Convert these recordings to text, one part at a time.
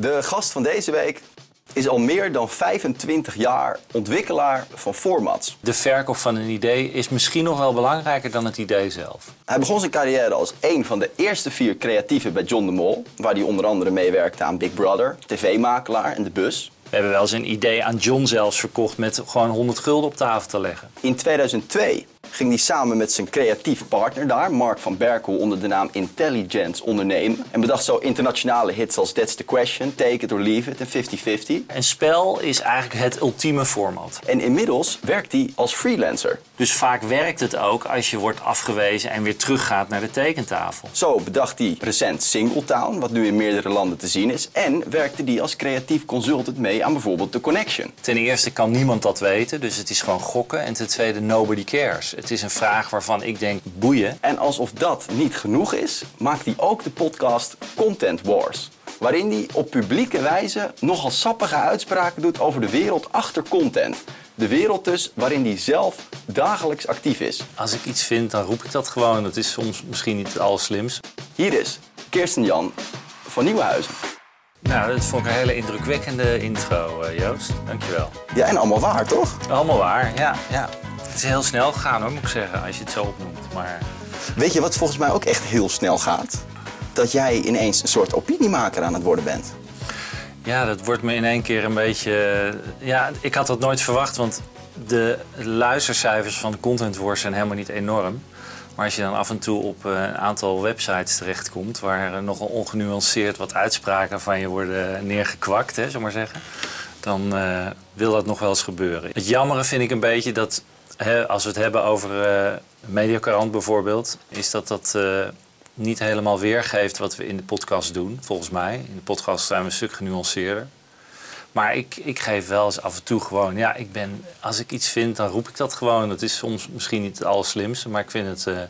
De gast van deze week is al meer dan 25 jaar ontwikkelaar van formats. De verkoop van een idee is misschien nog wel belangrijker dan het idee zelf. Hij begon zijn carrière als een van de eerste vier creatieven bij John de Mol, waar hij onder andere meewerkte aan Big Brother, tv-makelaar en de bus. We hebben wel eens een idee aan John zelfs verkocht met gewoon 100 gulden op tafel te leggen. In 2002 ging hij samen met zijn creatief partner daar, Mark van Berkel, onder de naam Intelligence ondernemen. En bedacht zo internationale hits als That's the Question, Take It or Leave It en 50-50. En spel is eigenlijk het ultieme format. En inmiddels werkt hij als freelancer. Dus vaak werkt het ook als je wordt afgewezen en weer teruggaat naar de tekentafel. Zo bedacht hij recent Singletown, wat nu in meerdere landen te zien is. En werkte hij als creatief consultant mee aan bijvoorbeeld The Connection. Ten eerste kan niemand dat weten, dus het is gewoon gokken. En ten tweede, nobody cares. Het is een vraag waarvan ik denk, boeien. En alsof dat niet genoeg is, maakt hij ook de podcast Content Wars. Waarin hij op publieke wijze nogal sappige uitspraken doet over de wereld achter content. De wereld dus waarin hij zelf dagelijks actief is. Als ik iets vind, dan roep ik dat gewoon. Dat is soms misschien niet het allerslims. Hier is Kirsten Jan van Nieuwenhuizen. Nou, dat vond ik een hele indrukwekkende intro, eh, Joost. Dankjewel. Ja, en allemaal waar, toch? Allemaal waar, ja. ja. Het is heel snel gegaan hoor, moet ik zeggen, als je het zo opnoemt. Maar Weet je wat volgens mij ook echt heel snel gaat? Dat jij ineens een soort opiniemaker aan het worden bent. Ja, dat wordt me in één keer een beetje... Ja, ik had dat nooit verwacht, want de luistercijfers van de Content Wars zijn helemaal niet enorm. Maar als je dan af en toe op eh, een aantal websites terechtkomt... waar eh, nogal ongenuanceerd wat uitspraken van je worden neergekwakt, hè, maar zeggen... dan eh, wil dat nog wel eens gebeuren. Het jammere vind ik een beetje dat, hè, als we het hebben over eh Mediacarant bijvoorbeeld... is dat dat eh, niet helemaal weergeeft wat we in de podcast doen, volgens mij. In de podcast zijn we een stuk genuanceerder. Maar ik, ik geef wel eens af en toe gewoon, ja, ik ben, als ik iets vind, dan roep ik dat gewoon. Dat is soms misschien niet het allerslimste, maar ik vind het. eh,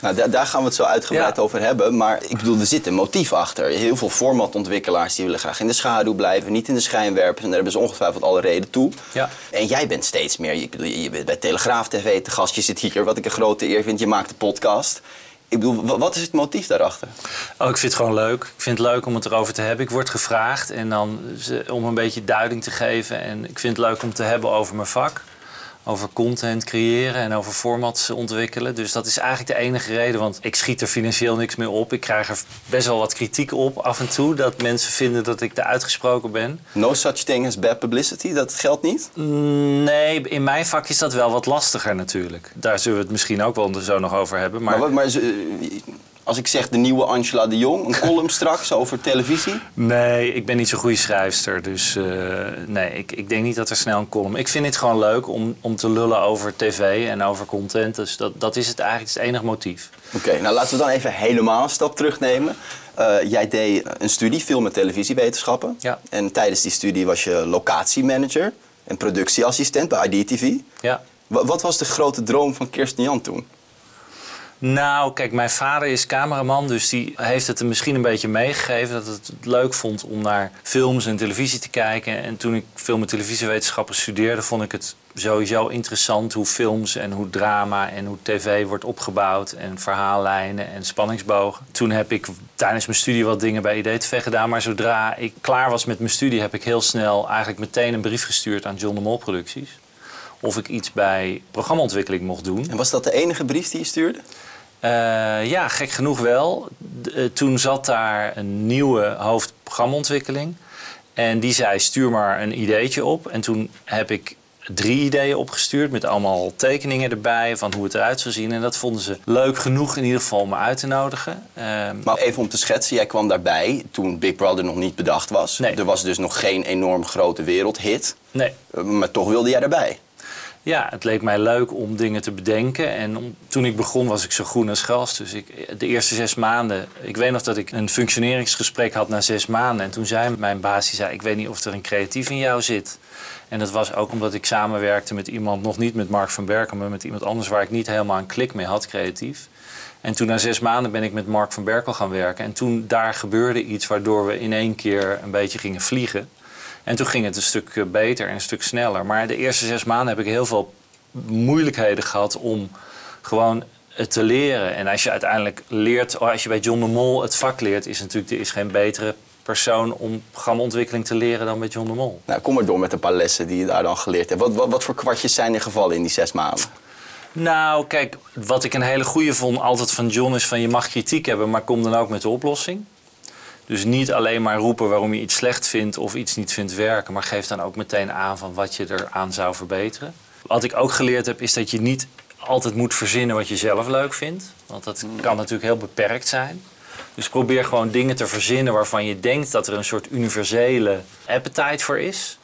Nou, da- daar gaan we het zo uitgebreid Ja. over hebben. Maar ik bedoel, er zit een motief achter. Heel veel formatontwikkelaars die willen graag in de schaduw blijven, niet in de schijnwerpers. En daar hebben ze ongetwijfeld alle reden toe. Ja. En jij bent steeds meer, ik bedoel, je bent bij Telegraaf TV te gast, je zit hier, wat ik een grote eer vind, je maakt een podcast. Ik bedoel, wa- wat is het motief daarachter? Oh, ik vind het gewoon leuk. Ik vind het leuk om het erover te hebben. Ik word gevraagd en dan ze- om een beetje duiding te geven. En ik vind het leuk om te hebben over mijn vak. Over content creëren en over formats ontwikkelen. Dus dat is eigenlijk de enige reden. Want ik schiet er financieel niks meer op. Ik krijg er best wel wat kritiek op af en toe. Dat mensen vinden dat ik te uitgesproken ben. No such thing as bad publicity, dat geldt niet? Nee, in mijn vak is dat wel wat lastiger natuurlijk. Daar zullen we het misschien ook wel zo nog over hebben. Maar, Maar, wat, maar ze- als ik zeg de nieuwe Angela de Jong, een column straks over televisie. Nee, ik ben niet zo'n goede schrijfster. Dus eh, nee, ik, ik denk niet dat er snel een column... Ik vind het gewoon leuk om, om te lullen over tv en over content. Dus dat, dat is het eigenlijk het enige motief. Oké, nou laten we dan even helemaal een stap terugnemen. Eh, jij deed een studie film- en televisiewetenschappen. Ja. En tijdens die studie was je locatiemanager en productieassistent bij IDTV. Ja. Wa- Wat was de grote droom van Kirsten Jan toen? Nou, kijk, mijn vader is cameraman, dus die heeft het er misschien een beetje meegegeven dat het leuk vond om naar films en televisie te kijken. En toen ik film- en televisiewetenschappen studeerde, vond ik het sowieso interessant hoe films en hoe drama en hoe tv wordt opgebouwd en verhaallijnen en spanningsbogen. Toen heb ik tijdens mijn studie wat dingen bij IDTV gedaan, maar zodra ik klaar was met mijn studie heb ik heel snel eigenlijk meteen een brief gestuurd aan John de Mol Producties. Of ik iets bij programmaontwikkeling mocht doen. En was dat de enige brief die je stuurde? Eh, ja, gek genoeg wel. Eh, toen zat daar een nieuwe hoofdprogrammaontwikkeling. En die zei, stuur maar een ideetje op. En toen heb ik drie ideeën opgestuurd met allemaal tekeningen erbij van hoe het eruit zou zien. En dat vonden ze leuk genoeg in ieder geval om me uit te nodigen. Ehm, Maar even om te schetsen, jij kwam daarbij toen Big Brother nog niet bedacht was. Nee. Er was dus nog geen enorm grote wereldhit. nee, Eh, Maar toch wilde jij daarbij. Ja, het leek mij leuk om dingen te bedenken. En toen ik begon was ik zo groen als gras. Dus ik, de eerste zes maanden... Ik weet nog dat ik een functioneringsgesprek had na zes maanden. En toen zei mijn baas, die zei... ik weet niet of er een creatief in jou zit. En dat was ook omdat ik samenwerkte met iemand... nog niet met Mark van Berkel, maar met iemand anders... waar ik niet helemaal een klik mee had, creatief. En toen na zes maanden ben ik met Mark van Berkel gaan werken. En toen daar gebeurde iets waardoor we in één keer een beetje gingen vliegen. En toen ging het een stuk eh, beter en een stuk sneller. Maar de eerste zes maanden heb ik heel veel moeilijkheden gehad om gewoon het te leren. En als je uiteindelijk leert, oh, als je bij John de Mol het vak leert, is natuurlijk er is geen betere persoon om programmaontwikkeling te leren dan met John de Mol. Nou, kom maar door met een paar lessen die je daar dan geleerd hebt. Wat, wat, wat voor kwartjes zijn er gevallen in die zes maanden? Nou, kijk, wat ik een hele goede vond altijd van John is van je mag kritiek hebben, maar kom dan ook met de oplossing. Dus niet alleen maar roepen waarom je iets slecht vindt of iets niet vindt werken, maar geef dan ook meteen aan van wat je eraan zou verbeteren. Wat ik ook geleerd heb, is dat je niet altijd moet verzinnen wat je zelf leuk vindt. Want dat kan natuurlijk heel beperkt zijn. Dus probeer gewoon dingen te verzinnen waarvan je denkt dat er een soort universele appetite voor is.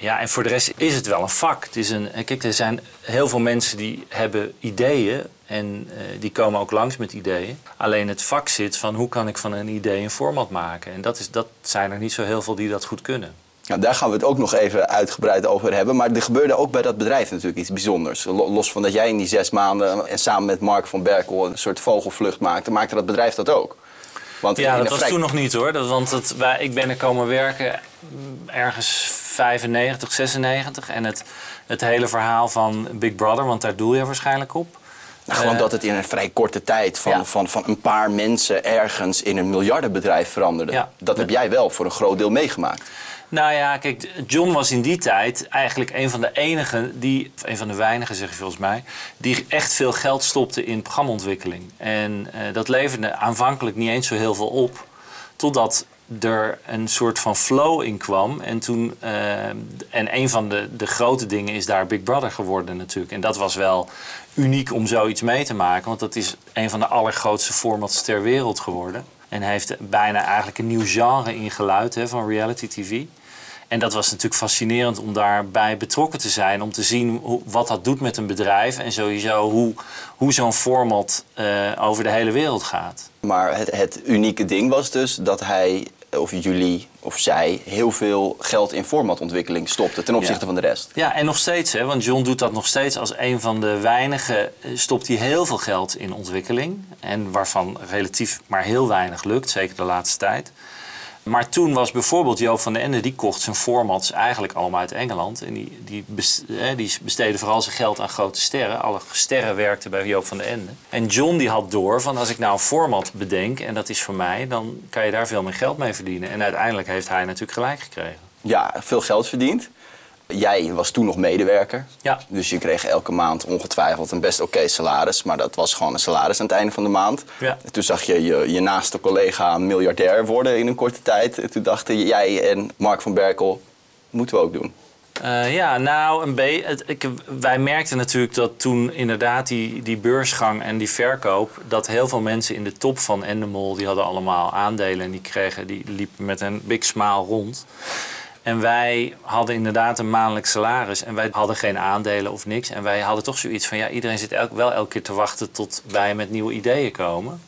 Ja, en voor de rest is het wel een vak. Het is een, kijk, er zijn heel veel mensen die hebben ideeën en uh, die komen ook langs met ideeën. Alleen het vak zit van hoe kan ik van een idee een format maken. En dat, is, dat zijn er niet zo heel veel die dat goed kunnen. Nou, daar gaan we het ook nog even uitgebreid over hebben. Maar er gebeurde ook bij dat bedrijf natuurlijk iets bijzonders. Los van dat jij in die zes maanden en samen met Mark van Berkel een soort vogelvlucht maakte, maakte dat bedrijf dat ook. Want ja, dat was toen nog niet hoor. Dat, want het, wij, ik ben er komen werken ergens 95, 96. En het, het hele verhaal van Big Brother, want daar doel je waarschijnlijk op. Nou, gewoon uh, dat het in een vrij korte tijd van, van, van een paar mensen ergens in een miljardenbedrijf veranderde. Ja. Dat heb jij wel voor een groot deel meegemaakt. Nou ja, kijk, John was in die tijd eigenlijk een van de enigen die, of een van de weinigen zeg je volgens mij, die echt veel geld stopte in programmaontwikkeling. En uh, dat leverde aanvankelijk niet eens zo heel veel op, totdat er een soort van flow in kwam. En, toen, uh, en een van de, de grote dingen is daar Big Brother geworden natuurlijk. En dat was wel uniek om zoiets mee te maken, want dat is een van de allergrootste formats ter wereld geworden. En heeft bijna eigenlijk een nieuw genre ingeluid hè, van reality TV. En dat was natuurlijk fascinerend om daarbij betrokken te zijn. Om te zien hoe, wat dat doet met een bedrijf. En sowieso hoe, hoe zo'n format uh, over de hele wereld gaat. Maar het, het unieke ding was dus dat hij of jullie of zij heel veel geld in formatontwikkeling stopte ten opzichte ja. van de rest. Ja, en nog steeds, hè, want John doet dat nog steeds als een van de weinigen. Stopt hij heel veel geld in ontwikkeling. En waarvan relatief maar heel weinig lukt, zeker de laatste tijd. Maar toen was bijvoorbeeld Joop van den Ende, die kocht zijn formats eigenlijk allemaal uit Engeland. En die, die, besteedde vooral zijn geld aan grote sterren. Alle sterren werkten bij Joop van den Ende. En John die had door van als ik nou een format bedenk en dat is voor mij, dan kan je daar veel meer geld mee verdienen. En uiteindelijk heeft hij natuurlijk gelijk gekregen. Ja, veel geld verdiend. Jij was toen nog medewerker. Ja. Dus je kreeg elke maand ongetwijfeld een best oké salaris. Maar dat was gewoon een salaris aan het einde van de maand. Ja. En toen zag je, je je naaste collega miljardair worden in een korte tijd. En toen dachten jij en Mark van Berkel, moeten we ook doen. Uh, ja, nou, een beetje. Wij merkten natuurlijk dat toen inderdaad die, die beursgang en die verkoop... dat heel veel mensen in de top van Endemol... die hadden allemaal aandelen en die, kregen, die liepen met een big smile rond... En wij hadden inderdaad een maandelijk salaris en wij hadden geen aandelen of niks. En wij hadden toch zoiets van, ja, iedereen zit elk, wel elke keer te wachten tot wij met nieuwe ideeën komen.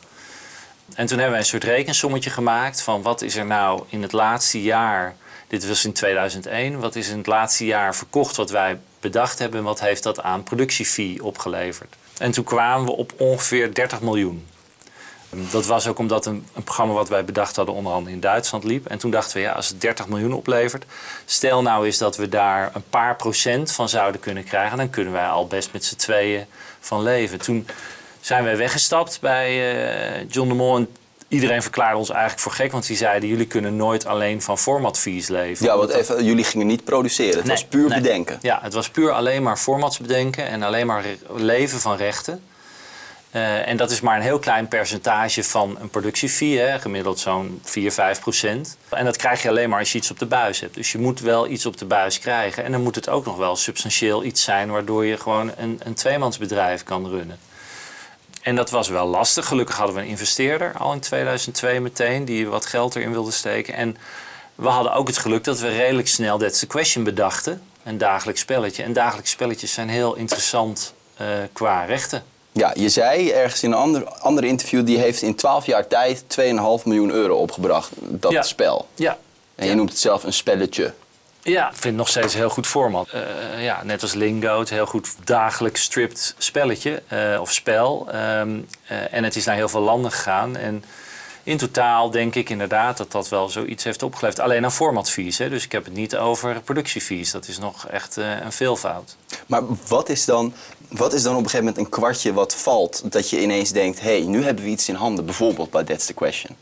En toen hebben wij een soort rekensommetje gemaakt van wat is er nou in het laatste jaar, dit was in 2001, wat is in het laatste jaar verkocht wat wij bedacht hebben en wat heeft dat aan productiefee opgeleverd. En toen kwamen we op ongeveer 30 miljoen. Dat was ook omdat een, een, programma wat wij bedacht hadden onder andere in Duitsland liep. En toen dachten we, ja, als het 30 miljoen oplevert... stel nou eens dat we daar een paar procent van zouden kunnen krijgen... dan kunnen wij al best met z'n tweeën van leven. Toen zijn wij weggestapt bij uh, John de Mol... En iedereen verklaarde ons eigenlijk voor gek, want die zeiden: jullie kunnen nooit alleen van formatfees leven. Ja, want even, jullie gingen niet produceren. Het Nee, was puur nee. bedenken. Ja, het was puur alleen maar formats bedenken en alleen maar leven van rechten. Eh, en dat is maar een heel klein percentage van een productiefee, hè, gemiddeld zo'n 4, 5 procent. En dat krijg je alleen maar als je iets op de buis hebt. Dus je moet wel iets op de buis krijgen. En dan moet het ook nog wel substantieel iets zijn waardoor je gewoon een, een tweemansbedrijf kan runnen. En dat was wel lastig. Gelukkig hadden we een investeerder al in 2002 meteen die wat geld erin wilde steken. En we hadden ook het geluk dat we redelijk snel That's the Question bedachten. Een dagelijks spelletje. En dagelijkse spelletjes zijn heel interessant eh, qua rechten. Ja, je zei ergens in een ander, ander interview... die heeft in 12 jaar tijd 2,5 miljoen euro opgebracht, dat Ja. spel. Ja, En je noemt het zelf een spelletje. Ja, ik vind het nog steeds een heel goed format. Eh, ja, net als Lingo, het heel goed dagelijks stript spelletje eh, of spel. Ehm, eh, en het is naar heel veel landen gegaan. En in totaal denk ik inderdaad dat dat wel zoiets heeft opgeleverd. Alleen aan formatfees, hè? dus ik heb het niet over productiefees. Dat is nog echt een veelvoud. Maar wat is, dan, wat is dan op een gegeven moment een kwartje wat valt... dat je ineens denkt, hé, hey, nu hebben we iets in handen. Bijvoorbeeld bij That's the Question.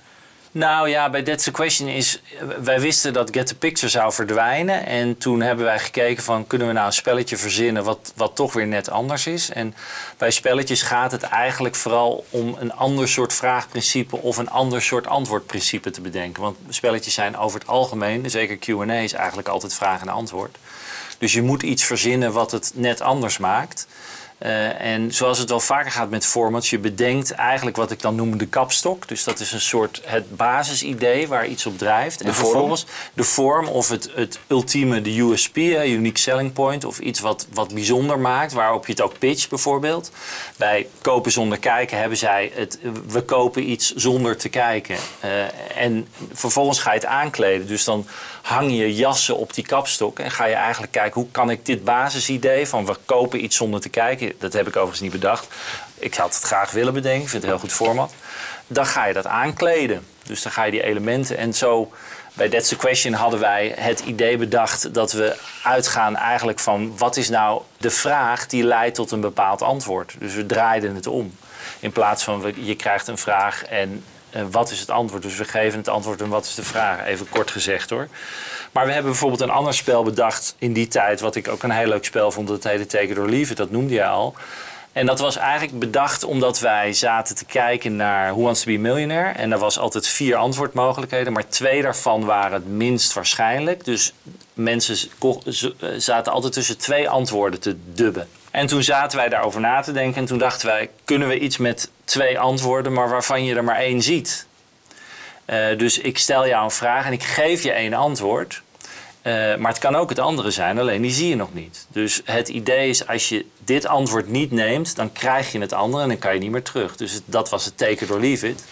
Nou ja, bij That's the Question is... Wij wisten dat Get the Picture zou verdwijnen. En toen hebben wij gekeken van... kunnen we nou een spelletje verzinnen wat, wat toch weer net anders is? En bij spelletjes gaat het eigenlijk vooral om een ander soort vraagprincipe... of een ander soort antwoordprincipe te bedenken. Want spelletjes zijn over het algemeen... zeker Q&A is eigenlijk altijd vraag en antwoord. Dus je moet iets verzinnen wat het net anders maakt... Uh, en zoals het wel vaker gaat met formats, je bedenkt eigenlijk wat ik dan noem de kapstok. Dus dat is een soort het basisidee waar iets op drijft. De en vorm? vervolgens de vorm of het, het ultieme, de USP, unique selling point, of iets wat, wat bijzonder maakt, waarop je het ook pitcht bijvoorbeeld. Bij kopen zonder kijken hebben zij het, we kopen iets zonder te kijken. Uh, en vervolgens ga je het aankleden. Dus dan hang je jassen op die kapstok en ga je eigenlijk kijken hoe kan ik dit basisidee van we kopen iets zonder te kijken, dat heb ik overigens niet bedacht. Ik had het graag willen bedenken, ik vind het een heel goed format. Dan ga je dat aankleden. Dus dan ga je die elementen en zo. Bij That's the Question hadden wij het idee bedacht dat we uitgaan eigenlijk van wat is nou de vraag die leidt tot een bepaald antwoord. Dus we draaiden het om. In plaats van je krijgt een vraag en uh, wat is het antwoord? Dus we geven het antwoord en wat is de vraag? Even kort gezegd hoor. Maar we hebben bijvoorbeeld een ander spel bedacht in die tijd, wat ik ook een heel leuk spel vond. Dat heette Take It or Leave It, dat noemde je al. En dat was eigenlijk bedacht omdat wij zaten te kijken naar Who Wants to Be Millionaire. En er was altijd vier antwoordmogelijkheden, maar twee daarvan waren het minst waarschijnlijk. Dus mensen zaten altijd tussen twee antwoorden te dubben. En toen zaten wij daarover na te denken en toen dachten wij, kunnen we iets met twee antwoorden, maar waarvan je er maar één ziet? Uh, dus ik stel jou een vraag en ik geef je één antwoord. Uh, maar het kan ook het andere zijn, alleen die zie je nog niet. Dus het idee is, als je dit antwoord niet neemt, dan krijg je het andere en dan kan je niet meer terug. Dus het, dat was het teken door Leave It.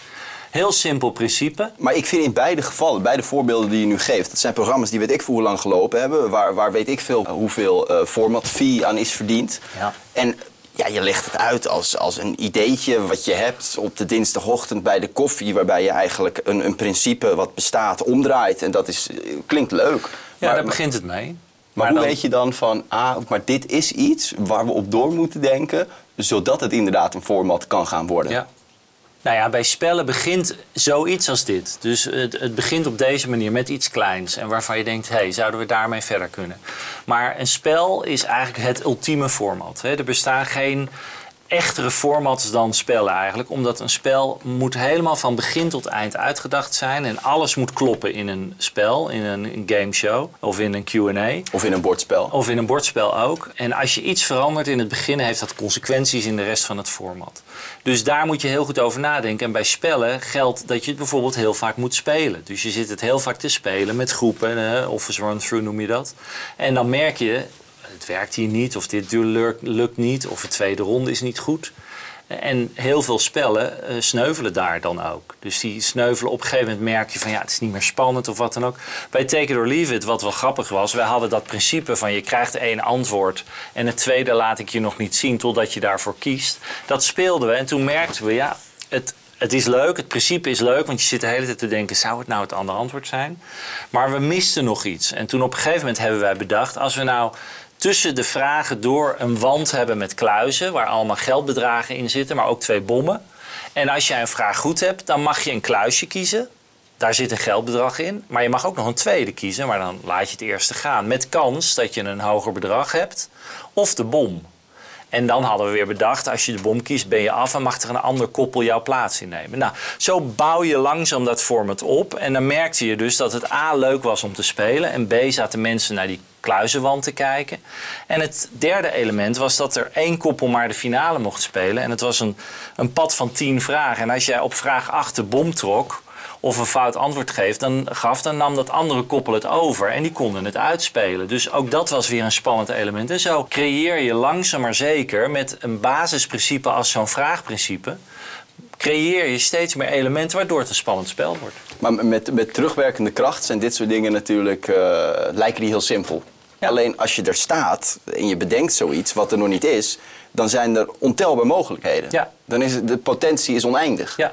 Heel simpel principe. Maar ik vind in beide gevallen, beide voorbeelden die je nu geeft, dat zijn programma's die weet ik voor hoe lang gelopen hebben, waar, waar weet ik veel hoeveel uh, format fee aan is verdiend. Ja. En ja, je legt het uit als, als een ideetje wat je hebt op de dinsdagochtend bij de koffie, waarbij je eigenlijk een, een principe wat bestaat omdraait. En dat is, klinkt leuk. Ja, maar, daar begint het mee. Maar, maar hoe dan... weet je dan van, ah, maar dit is iets waar we op door moeten denken, zodat het inderdaad een format kan gaan worden? Ja. Nou ja, bij spellen begint zoiets als dit. Dus het, het, begint op deze manier met iets kleins. En waarvan je denkt, hé, hey, zouden we daarmee verder kunnen? Maar een spel is eigenlijk het ultieme format. Hè? Er bestaan geen echtere formats dan spellen eigenlijk. Omdat een spel moet helemaal van begin tot eind uitgedacht zijn. En alles moet kloppen in een spel, in een gameshow of in een Q&A. Of in een bordspel. Of in een bordspel ook. En als je iets verandert in het begin, heeft dat consequenties in de rest van het format. Dus daar moet je heel goed over nadenken. En bij spellen geldt dat je het bijvoorbeeld heel vaak moet spelen. Dus je zit het heel vaak te spelen met groepen, eh, office run-through noem je dat. En dan merk je, het werkt hier niet, of dit lukt, niet, of de tweede ronde is niet goed. En heel veel spellen uh, sneuvelen daar dan ook. Dus die sneuvelen op een gegeven moment merk je van ja, het is niet meer spannend of wat dan ook. Bij Take It or Leave It, wat wel grappig was, wij hadden dat principe van je krijgt één antwoord en het tweede laat ik je nog niet zien totdat je daarvoor kiest. Dat speelden we en toen merkten we ja, het, het is leuk, het principe is leuk, want je zit de hele tijd te denken: zou het nou het andere antwoord zijn? Maar we misten nog iets. En toen op een gegeven moment hebben wij bedacht: als we nou tussen de vragen door een wand hebben met kluizen, waar allemaal geldbedragen in zitten, maar ook twee bommen. En als jij een vraag goed hebt, dan mag je een kluisje kiezen. Daar zit een geldbedrag in. Maar je mag ook nog een tweede kiezen, maar dan laat je het eerste gaan. Met kans dat je een hoger bedrag hebt. Of de bom. En dan hadden we weer bedacht, als je de bom kiest, ben je af en mag er een ander koppel jouw plaats innemen. Nou, zo bouw je langzaam dat format op. En dan merkte je dus dat het A leuk was om te spelen. En B zaten mensen naar die kluizenwand te kijken. En het derde element was dat er één koppel maar de finale mocht spelen. En het was een, een pad van tien vragen. En als jij op vraag 8 de bom trok of een fout antwoord geeft, dan gaf, dan nam dat andere koppel het over en die konden het uitspelen. Dus ook dat was weer een spannend element. En zo creëer je langzaam maar zeker met een basisprincipe als zo'n vraagprincipe, creëer je steeds meer elementen waardoor het een spannend spel wordt. Maar met, met terugwerkende kracht zijn dit soort dingen natuurlijk, uh, lijken die heel simpel. Ja. Alleen als je er staat en je bedenkt zoiets wat er nog niet is, dan zijn er ontelbare mogelijkheden. Ja. Dan is het, de potentie is oneindig. Ja.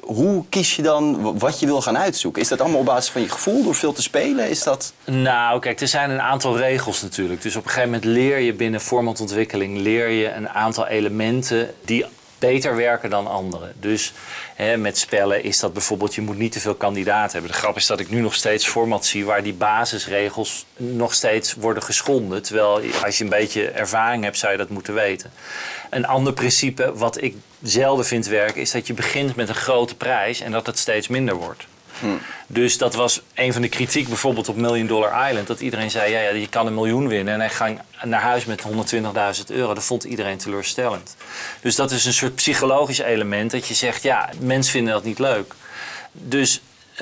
Hoe kies je dan wat je wil gaan uitzoeken? Is dat allemaal op basis van je gevoel door veel te spelen? Is dat... Nou, kijk, er zijn een aantal regels natuurlijk. Dus op een gegeven moment leer je binnen formatontwikkeling leer je een aantal elementen die beter werken dan anderen. Dus hè, met spellen is dat bijvoorbeeld, je moet niet te veel kandidaten hebben. De grap is dat ik nu nog steeds format zie waar die basisregels nog steeds worden geschonden. Terwijl als je een beetje ervaring hebt, zou je dat moeten weten. Een ander principe wat ik zelden vind werken, is dat je begint met een grote prijs en dat het steeds minder wordt. Dus dat was een van de kritiek bijvoorbeeld op Million Dollar Island. Dat iedereen zei, ja, ja je kan een miljoen winnen. En hij ging naar huis met 120.000 euro. Dat vond iedereen teleurstellend. Dus dat is een soort psychologisch element. Dat je zegt, ja, mensen vinden dat niet leuk. Dus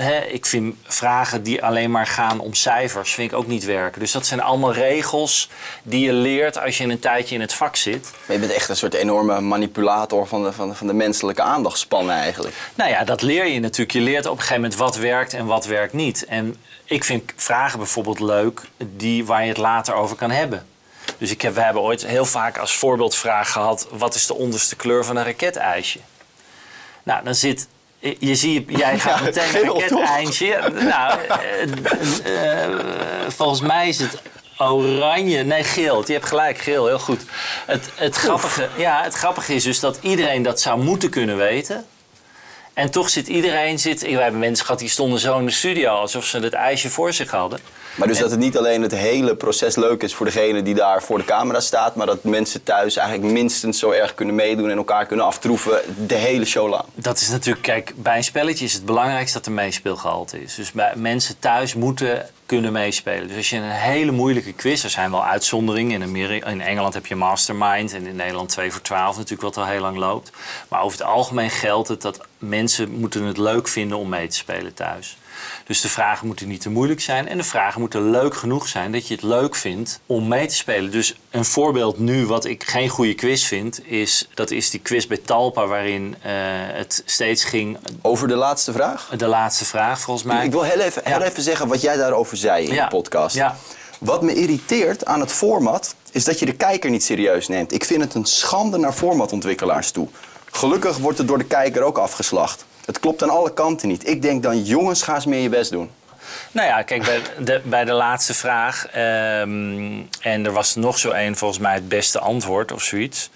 ik vind vragen die alleen maar gaan om cijfers, vind ik ook niet werken. Dus dat zijn allemaal regels die je leert als je een tijdje in het vak zit. Maar je bent echt een soort enorme manipulator van de, van de, van de menselijke aandachtspannen eigenlijk. Nou ja, dat leer je natuurlijk. Je leert op een gegeven moment wat werkt en wat werkt niet. En ik vind vragen bijvoorbeeld leuk die, waar je het later over kan hebben. Dus ik heb, we hebben ooit heel vaak als voorbeeldvraag gehad... wat is de onderste kleur van een raketijsje? Nou, dan zit je ziet, jij gaat meteen een raketeindje. Nou, uh, uh, volgens mij is het oranje. Nee, geel. Je hebt gelijk, geel. Heel goed. Het, het, grappige, ja, het grappige is dus dat iedereen dat zou moeten kunnen weten. En toch zit iedereen... Zit, we hebben mensen gehad die stonden zo in de studio... alsof ze het ijsje voor zich hadden. Maar dus dat het niet alleen het hele proces leuk is voor degene die daar voor de camera staat, maar dat mensen thuis eigenlijk minstens zo erg kunnen meedoen en elkaar kunnen aftroeven de hele show lang. Dat is natuurlijk, kijk, bij een spelletje is het belangrijkste dat er meespeelgehalte is. Dus bij mensen thuis moeten kunnen meespelen. Dus als je een hele moeilijke quiz, er zijn wel uitzonderingen. In, Amerika, in Engeland heb je Mastermind en in Nederland 2 voor 12 natuurlijk, wat al heel lang loopt. Maar over het algemeen geldt het dat mensen moeten het leuk vinden om mee te spelen thuis. Dus de vragen moeten niet te moeilijk zijn en de vragen moeten leuk genoeg zijn dat je het leuk vindt om mee te spelen. Dus een voorbeeld nu wat ik geen goede quiz vind, is dat is die quiz bij Talpa waarin uh, het steeds ging... Over de laatste vraag? De laatste vraag volgens mij. Ik wil heel even, heel even zeggen wat jij daarover zei in de podcast. Ja. Wat me irriteert aan het format is dat je de kijker niet serieus neemt. Ik vind het een schande naar formatontwikkelaars toe. Gelukkig wordt het door de kijker ook afgeslacht. Het klopt aan alle kanten niet. Ik denk dan, jongens, ga eens meer je best doen. Nou ja, kijk, bij de, bij de laatste vraag, ehm, en er was nog zo één, volgens mij het beste antwoord of zoiets,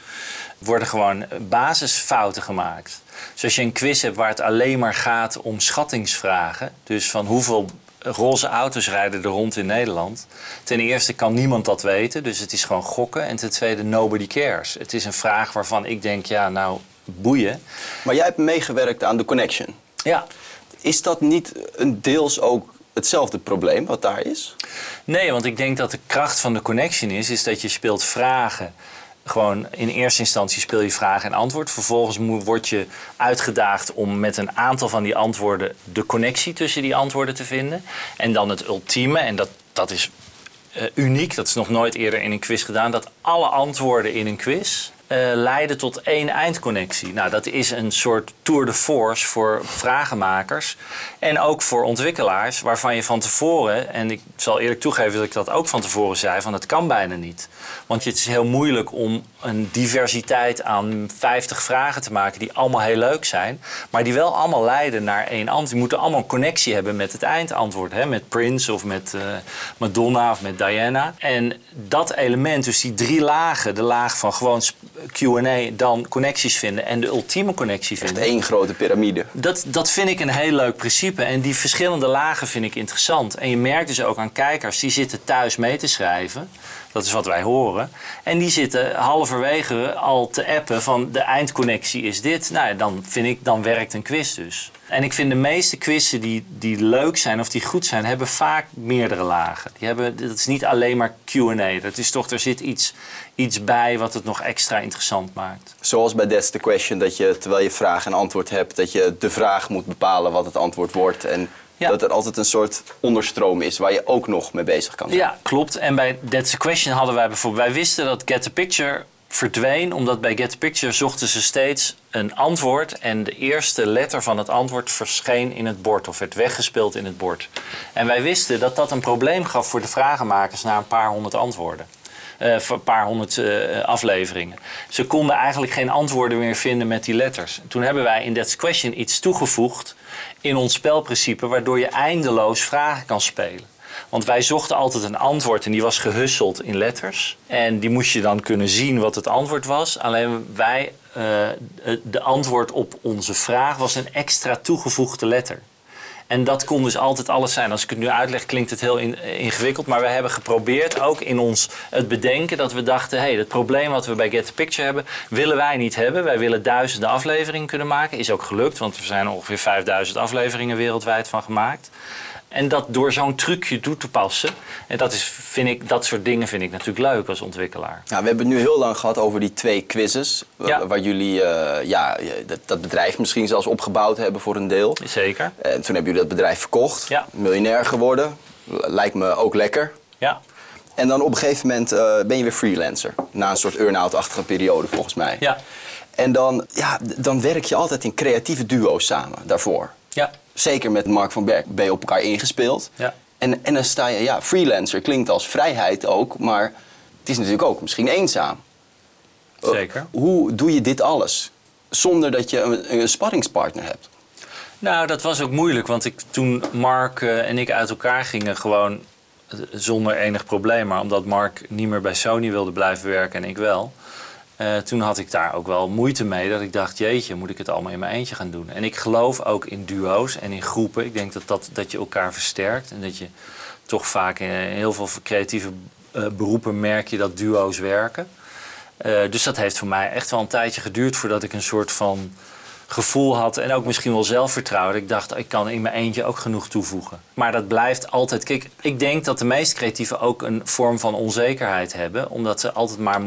worden gewoon basisfouten gemaakt. Dus als je een quiz hebt waar het alleen maar gaat om schattingsvragen, dus van hoeveel roze auto's rijden er rond in Nederland. Ten eerste kan niemand dat weten, dus het is gewoon gokken. En ten tweede, nobody cares. Het is een vraag waarvan ik denk, ja, nou, boeien. Maar jij hebt meegewerkt aan de connection. Ja. Is dat niet een deels ook hetzelfde probleem wat daar is? Nee, want ik denk dat de kracht van de connection is, is dat je speelt vragen. Gewoon in eerste instantie speel je vraag en antwoord. Vervolgens word je uitgedaagd om met een aantal van die antwoorden de connectie tussen die antwoorden te vinden. En dan het ultieme, en dat, dat is uh, uniek, dat is nog nooit eerder in een quiz gedaan, dat alle antwoorden in een quiz uh, leiden tot één eindconnectie. Nou, dat is een soort tour de force voor vragenmakers en ook voor ontwikkelaars, waarvan je van tevoren, en ik zal eerlijk toegeven dat ik dat ook van tevoren zei, van het kan bijna niet. Want het is heel moeilijk om een diversiteit aan 50 vragen te maken die allemaal heel leuk zijn, maar die wel allemaal leiden naar één antwoord. Die moeten allemaal een connectie hebben met het eindantwoord, hè? met Prince of met uh, Madonna of met Diana. En dat element, dus die drie lagen, de laag van gewoon QA, dan connecties vinden en de ultieme connectie vinden. Echt één grote piramide. Dat, dat vind ik een heel leuk principe. En die verschillende lagen vind ik interessant. En je merkt dus ook aan kijkers, die zitten thuis mee te schrijven. Dat is wat wij horen. En die zitten halverwege al te appen van de eindconnectie is dit. Nou dan vind ik, dan werkt een quiz dus. En ik vind de meeste quizzen die, die leuk zijn of die goed zijn, hebben vaak meerdere lagen. Die hebben, dat is niet alleen maar Q&A. Dat is toch, er zit iets, iets bij wat het nog extra interessant maakt. Zoals bij That's the Question, dat je terwijl je vraag en antwoord hebt, dat je de vraag moet bepalen wat het antwoord wordt. En dat er altijd een soort onderstroom is waar je ook nog mee bezig kan zijn. Ja, klopt. En bij That's the Question hadden wij bijvoorbeeld... Wij wisten dat Get the Picture verdween, omdat bij Get the Picture zochten ze steeds een antwoord en de eerste letter van het antwoord verscheen in het bord of werd weggespeeld in het bord. En wij wisten dat dat een probleem gaf voor de vragenmakers na een paar honderd antwoorden. Uh, een paar honderd uh, afleveringen. Ze konden eigenlijk geen antwoorden meer vinden met die letters. Toen hebben wij in That's Question iets toegevoegd in ons spelprincipe, waardoor je eindeloos vragen kan spelen. Want wij zochten altijd een antwoord en die was gehusseld in letters. En die moest je dan kunnen zien wat het antwoord was. Alleen wij eh, de antwoord op onze vraag was een extra toegevoegde letter. En dat kon dus altijd alles zijn. Als ik het nu uitleg, klinkt het heel ingewikkeld. Maar we hebben geprobeerd, ook in ons het bedenken, dat we dachten: hé, hey, het probleem wat we bij Get the Picture hebben, willen wij niet hebben. Wij willen duizenden afleveringen kunnen maken. Is ook gelukt, want er zijn ongeveer 5000 afleveringen wereldwijd van gemaakt. En dat door zo'n trucje toe te passen. En dat, is, vind ik, dat soort dingen vind ik natuurlijk leuk als ontwikkelaar. Ja, we hebben het nu heel lang gehad over die twee quizzes. Waar jullie uh, ja, dat, dat, bedrijf misschien zelfs opgebouwd hebben voor een deel. Zeker. En toen hebben jullie dat bedrijf verkocht. Ja. Miljonair geworden. Lijkt me ook lekker. Ja. En dan op een gegeven moment uh, ben je weer freelancer. Na een soort earn-out-achtige periode volgens mij. Ja. En dan, ja, dan werk je altijd in creatieve duo's samen daarvoor. Ja zeker met Mark van Berg, ben je op elkaar ingespeeld. Ja. En, en dan sta je, ja, freelancer klinkt als vrijheid ook, maar het is natuurlijk ook misschien eenzaam. Zeker. Uh, hoe doe je dit alles zonder dat je een, een sparringspartner hebt? Nou, dat was ook moeilijk, want ik, toen Mark uh, en ik uit elkaar gingen, gewoon uh, zonder enig probleem, maar omdat Mark niet meer bij Sony wilde blijven werken en ik wel. Uh, toen had ik daar ook wel moeite mee. Dat ik dacht, jeetje, moet ik het allemaal in mijn eentje gaan doen? En ik geloof ook in duo's en in groepen. Ik denk dat, dat, dat je elkaar versterkt. En dat je toch vaak in heel veel creatieve uh, beroepen merk je dat duo's werken. Uh, dus dat heeft voor mij echt wel een tijdje geduurd voordat ik een soort van gevoel had. En ook misschien wel zelfvertrouwen. Ik dacht, ik kan in mijn eentje ook genoeg toevoegen. Maar dat blijft altijd. Kijk, ik denk dat de meest creatieven ook een vorm van onzekerheid hebben. Omdat ze altijd maar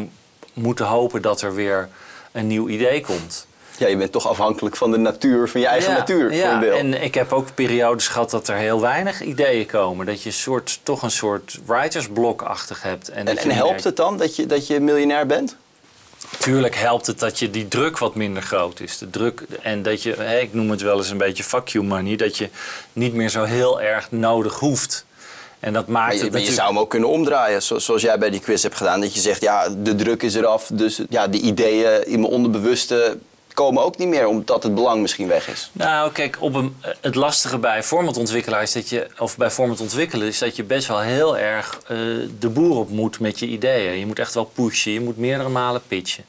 moeten hopen dat er weer een nieuw idee komt. Ja, je bent toch afhankelijk van de natuur, van je eigen natuur. Ja, voor een deel. en ik heb ook periodes gehad dat er heel weinig ideeën komen. Dat je soort, toch een soort writersblok-achtig hebt. En, en, en helpt het dan dat je, dat je miljonair bent? Tuurlijk helpt het dat je die druk wat minder groot is. De druk, en dat je, ik noem het wel eens een beetje fuck you money, dat je niet meer zo heel erg nodig hoeft. En dat maakt maar je, het je zou hem ook kunnen omdraaien, zoals jij bij die quiz hebt gedaan. Dat je zegt, ja, de druk is eraf, dus ja, de ideeën in mijn onderbewuste komen ook niet meer, omdat het belang misschien weg is. Nou, kijk, op een, het lastige bij formatontwikkelaar is dat je, of bij format ontwikkelen, is dat je best wel heel erg uh, de boer op moet met je ideeën. Je moet echt wel pushen, je moet meerdere malen pitchen.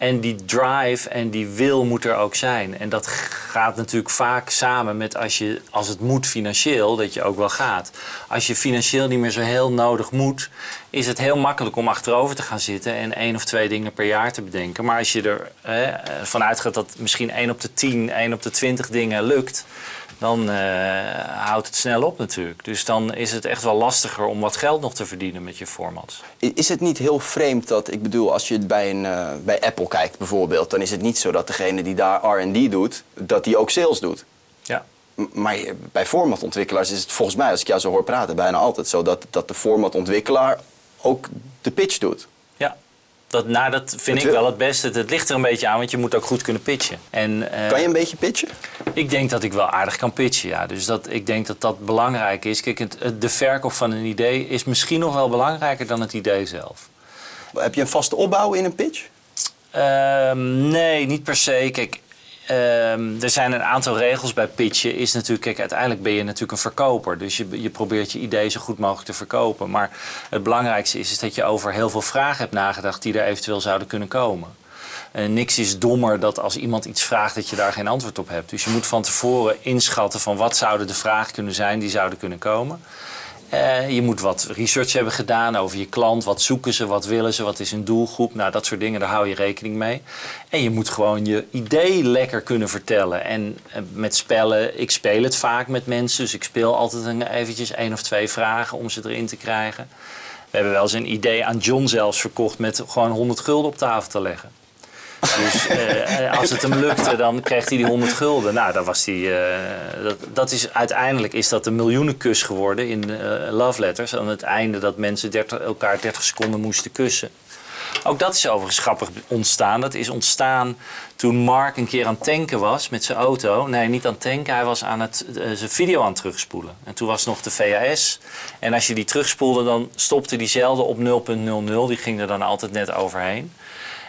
En die drive en die wil moet er ook zijn. En dat gaat natuurlijk vaak samen met als, je, als het moet financieel, dat je ook wel gaat. Als je financieel niet meer zo heel nodig moet, is het heel makkelijk om achterover te gaan zitten en één of twee dingen per jaar te bedenken. Maar als je er eh, vanuit gaat dat misschien één op de tien, één op de twintig dingen lukt, dan uh, houdt het snel op natuurlijk. Dus dan is het echt wel lastiger om wat geld nog te verdienen met je formats. Is het niet heel vreemd dat, ik bedoel, als je het bij, een, uh, bij Apple kijkt bijvoorbeeld, dan is het niet zo dat degene die daar RD doet, dat die ook sales doet. Ja. Maar bij formatontwikkelaars is het volgens mij, als ik jou zo hoor praten, bijna altijd zo dat, dat de formatontwikkelaar ook de pitch doet. Dat, nou, dat vind ik wel het beste. Het ligt er een beetje aan, want je moet ook goed kunnen pitchen. En, uh, kan je een beetje pitchen? Ik denk dat ik wel aardig kan pitchen, ja. Dus dat, ik denk dat dat belangrijk is. Kijk, het, de verkoop van een idee is misschien nog wel belangrijker dan het idee zelf. Heb je een vaste opbouw in een pitch? Uh, nee, niet per se. Kijk, Um, er zijn een aantal regels bij pitchen. Is natuurlijk, kijk, uiteindelijk ben je natuurlijk een verkoper. Dus je, je probeert je idee zo goed mogelijk te verkopen. Maar het belangrijkste is, is dat je over heel veel vragen hebt nagedacht die er eventueel zouden kunnen komen. En niks is dommer dat als iemand iets vraagt dat je daar geen antwoord op hebt. Dus je moet van tevoren inschatten van wat zouden de vragen kunnen zijn die zouden kunnen komen. Uh, je moet wat research hebben gedaan over je klant. Wat zoeken ze, wat willen ze, wat is hun doelgroep. Nou, dat soort dingen, daar hou je rekening mee. En je moet gewoon je idee lekker kunnen vertellen. En uh, met spellen, ik speel het vaak met mensen. Dus ik speel altijd een, eventjes één of twee vragen om ze erin te krijgen. We hebben wel eens een idee aan John zelfs verkocht met gewoon 100 gulden op tafel te leggen. Dus uh, als het hem lukte, dan kreeg hij die 100 gulden. Nou, dan was die, uh, dat, dat, is, uiteindelijk is dat een miljoenenkus geworden in uh, love letters. Aan het einde dat mensen 30, elkaar 30 seconden moesten kussen. Ook dat is overigens grappig ontstaan. Dat is ontstaan toen Mark een keer aan het tanken was met zijn auto. Nee, niet aan tanken. Hij was aan het, zijn video aan het terugspoelen. En toen was nog de VHS. En als je die terugspoelde, dan stopte diezelfde op 0.00. Die ging er dan altijd net overheen.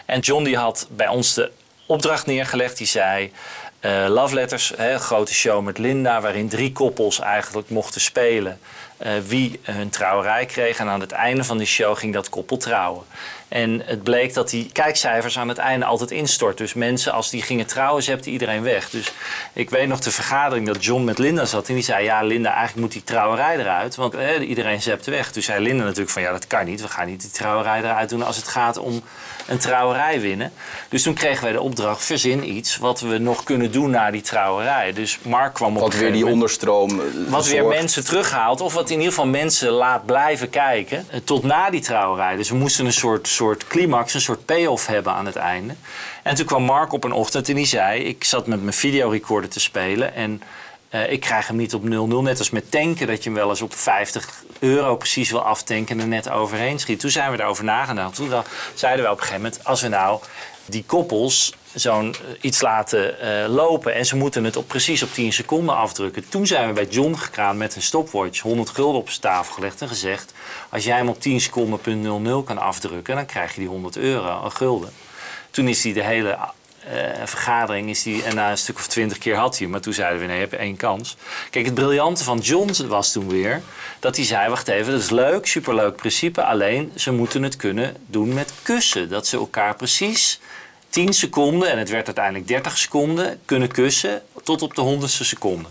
En John die had bij ons de opdracht neergelegd. Die zei, uh, Love Letters, hè, grote show met Linda... waarin drie koppels eigenlijk mochten spelen... Uh, wie hun trouwerij kreeg. En aan het einde van die show ging dat koppel trouwen. En het bleek dat die kijkcijfers aan het einde altijd instort. Dus mensen, als die gingen trouwen, zepte iedereen weg. Dus ik weet nog de vergadering dat John met Linda zat. En die zei, ja Linda, eigenlijk moet die trouwerij eruit. Want eh, iedereen zepte weg. Toen zei Linda natuurlijk van, ja dat kan niet. We gaan niet die trouwerij eruit doen als het gaat om een trouwerij winnen. Dus toen kregen wij de opdracht, verzin iets wat we nog kunnen doen na die trouwerij. Dus Mark kwam op Wat weer die onderstroom eh, Wat weer mensen terughaalt. Of wat in ieder geval mensen laat blijven kijken. eh, Tot na die trouwerij. Dus we moesten een soort, soort climax, een soort payoff hebben aan het einde. En toen kwam Mark op een ochtend en die zei... Ik zat met mijn videorecorder te spelen en... eh, ik krijg hem niet op 0-0. Net als met tanken, dat je hem wel eens op 50 euro precies wil aftanken en er net overheen schiet. Toen zijn we erover nagedacht. Toen zeiden we op een gegeven moment: als we nou die koppels zo'n eh, iets laten eh, lopen en ze moeten het op, precies op 10 seconden afdrukken. Toen zijn we bij John gegaan met een stopwatch, 100 gulden op zijn tafel gelegd en gezegd: als jij hem op 10 seconden punt 00 kan afdrukken, dan krijg je die 100 euro, een gulden. Toen is hij de hele eh, vergadering, is die, en na een stuk of twintig keer had hij. Maar toen zeiden we, nee, je hebt één kans. Kijk, het briljante van John was toen weer... dat hij zei, wacht even, dat is leuk, superleuk principe... alleen ze moeten het kunnen doen met kussen. Dat ze elkaar precies 10 seconden, en het werd uiteindelijk 30 seconden... kunnen kussen tot op de honderdste seconde.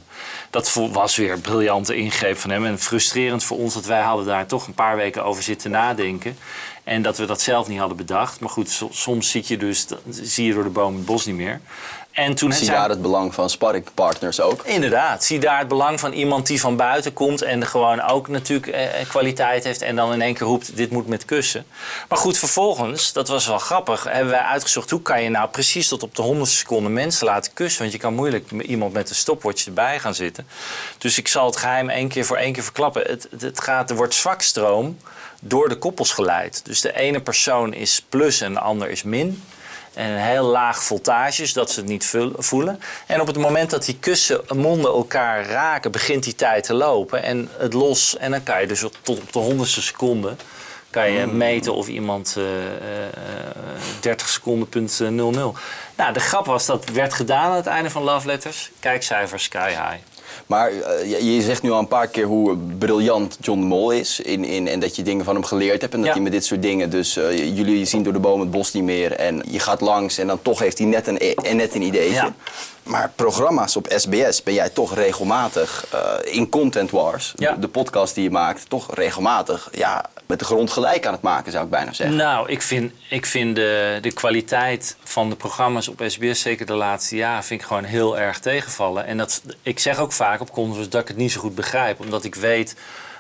Dat was weer een briljante ingreep van hem. En frustrerend voor ons dat wij hadden daar toch een paar weken over zitten nadenken. En dat we dat zelf niet hadden bedacht. Maar goed, so- soms zie je dus, zie je door de boom het bos niet meer. En toen Zie zijn- daar het belang van sparringpartners ook. Inderdaad, zie daar het belang van iemand die van buiten komt en gewoon ook natuurlijk eh, kwaliteit heeft en dan in één keer roept dit moet met kussen. Maar goed, vervolgens, dat was wel grappig, hebben wij uitgezocht hoe kan je nou precies tot op de honderdste seconde mensen laten kussen. Want je kan moeilijk iemand met een stopwatch erbij gaan zitten. Dus ik zal het geheim één keer voor één keer verklappen. Het, het, het gaat, er wordt zwakstroom door de koppels geleid. Dus de ene persoon is plus en de ander is min. En een heel laag voltage, zodat ze het niet voelen. En op het moment dat die kussen monden elkaar raken, begint die tijd te lopen. En het los. En dan kan je dus tot op de honderdste seconde kan je meten of iemand eh, eh, 30 seconden punt eh, 00. Nou, de grap was dat werd gedaan aan het einde van Love Letters. Kijkcijfers sky high. Maar eh, je, zegt nu al een paar keer hoe briljant John de Mol is. In, in, en dat je dingen van hem geleerd hebt. En dat Ja. hij met dit soort dingen. Dus eh, jullie zien door de boom het bos niet meer. En je gaat langs en dan toch heeft hij net een, en net een ideetje. Ja. Maar programma's op SBS ben jij toch regelmatig eh, in Content Wars. Ja. De, de podcast die je maakt, toch regelmatig ja, met de grond gelijk aan het maken, zou ik bijna zeggen. Nou, ik vind, ik vind de, de kwaliteit van de programma's op SBS, zeker de laatste jaren, vind ik gewoon heel erg tegenvallen. En dat, ik zeg ook vaak op conferences dat ik het niet zo goed begrijp, omdat ik weet